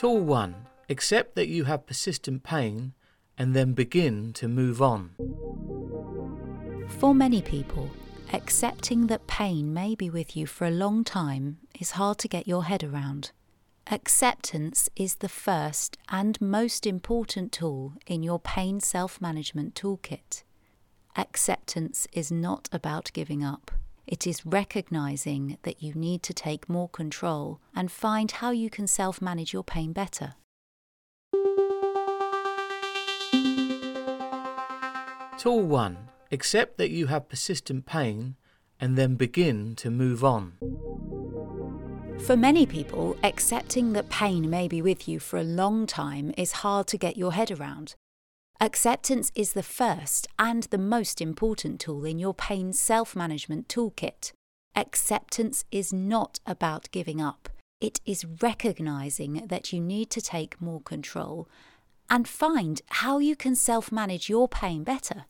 Tool 1. Accept that you have persistent pain and then begin to move on. For many people, accepting that pain may be with you for a long time is hard to get your head around. Acceptance is the first and most important tool in your pain self management toolkit. Acceptance is not about giving up. It is recognizing that you need to take more control and find how you can self manage your pain better. Tool 1. Accept that you have persistent pain and then begin to move on. For many people, accepting that pain may be with you for a long time is hard to get your head around. Acceptance is the first and the most important tool in your pain self management toolkit. Acceptance is not about giving up, it is recognizing that you need to take more control and find how you can self manage your pain better.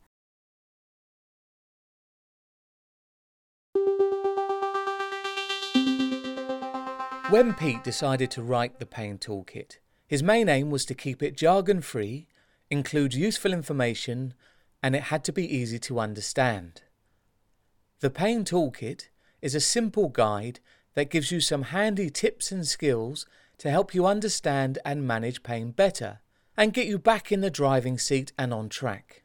When Pete decided to write the Pain Toolkit, his main aim was to keep it jargon free, include useful information, and it had to be easy to understand. The Pain Toolkit is a simple guide that gives you some handy tips and skills to help you understand and manage pain better and get you back in the driving seat and on track.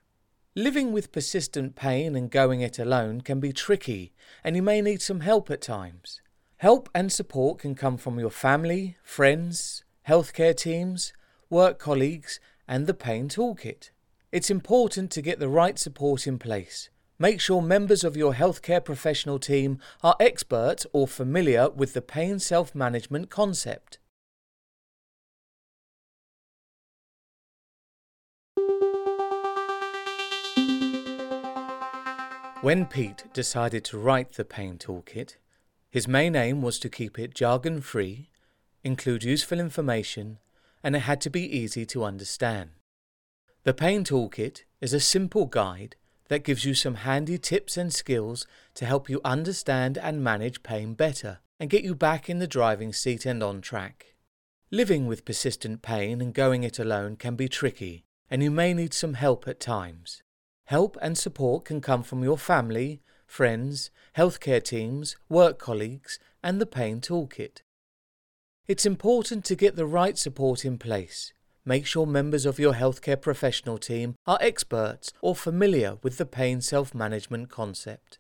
Living with persistent pain and going it alone can be tricky, and you may need some help at times. Help and support can come from your family, friends, healthcare teams, work colleagues, and the Pain Toolkit. It's important to get the right support in place. Make sure members of your healthcare professional team are experts or familiar with the pain self management concept. When Pete decided to write the Pain Toolkit, his main aim was to keep it jargon free, include useful information, and it had to be easy to understand. The Pain Toolkit is a simple guide that gives you some handy tips and skills to help you understand and manage pain better and get you back in the driving seat and on track. Living with persistent pain and going it alone can be tricky, and you may need some help at times. Help and support can come from your family, friends, healthcare teams, work colleagues, and the Pain Toolkit. It's important to get the right support in place. Make sure members of your healthcare professional team are experts or familiar with the pain self management concept.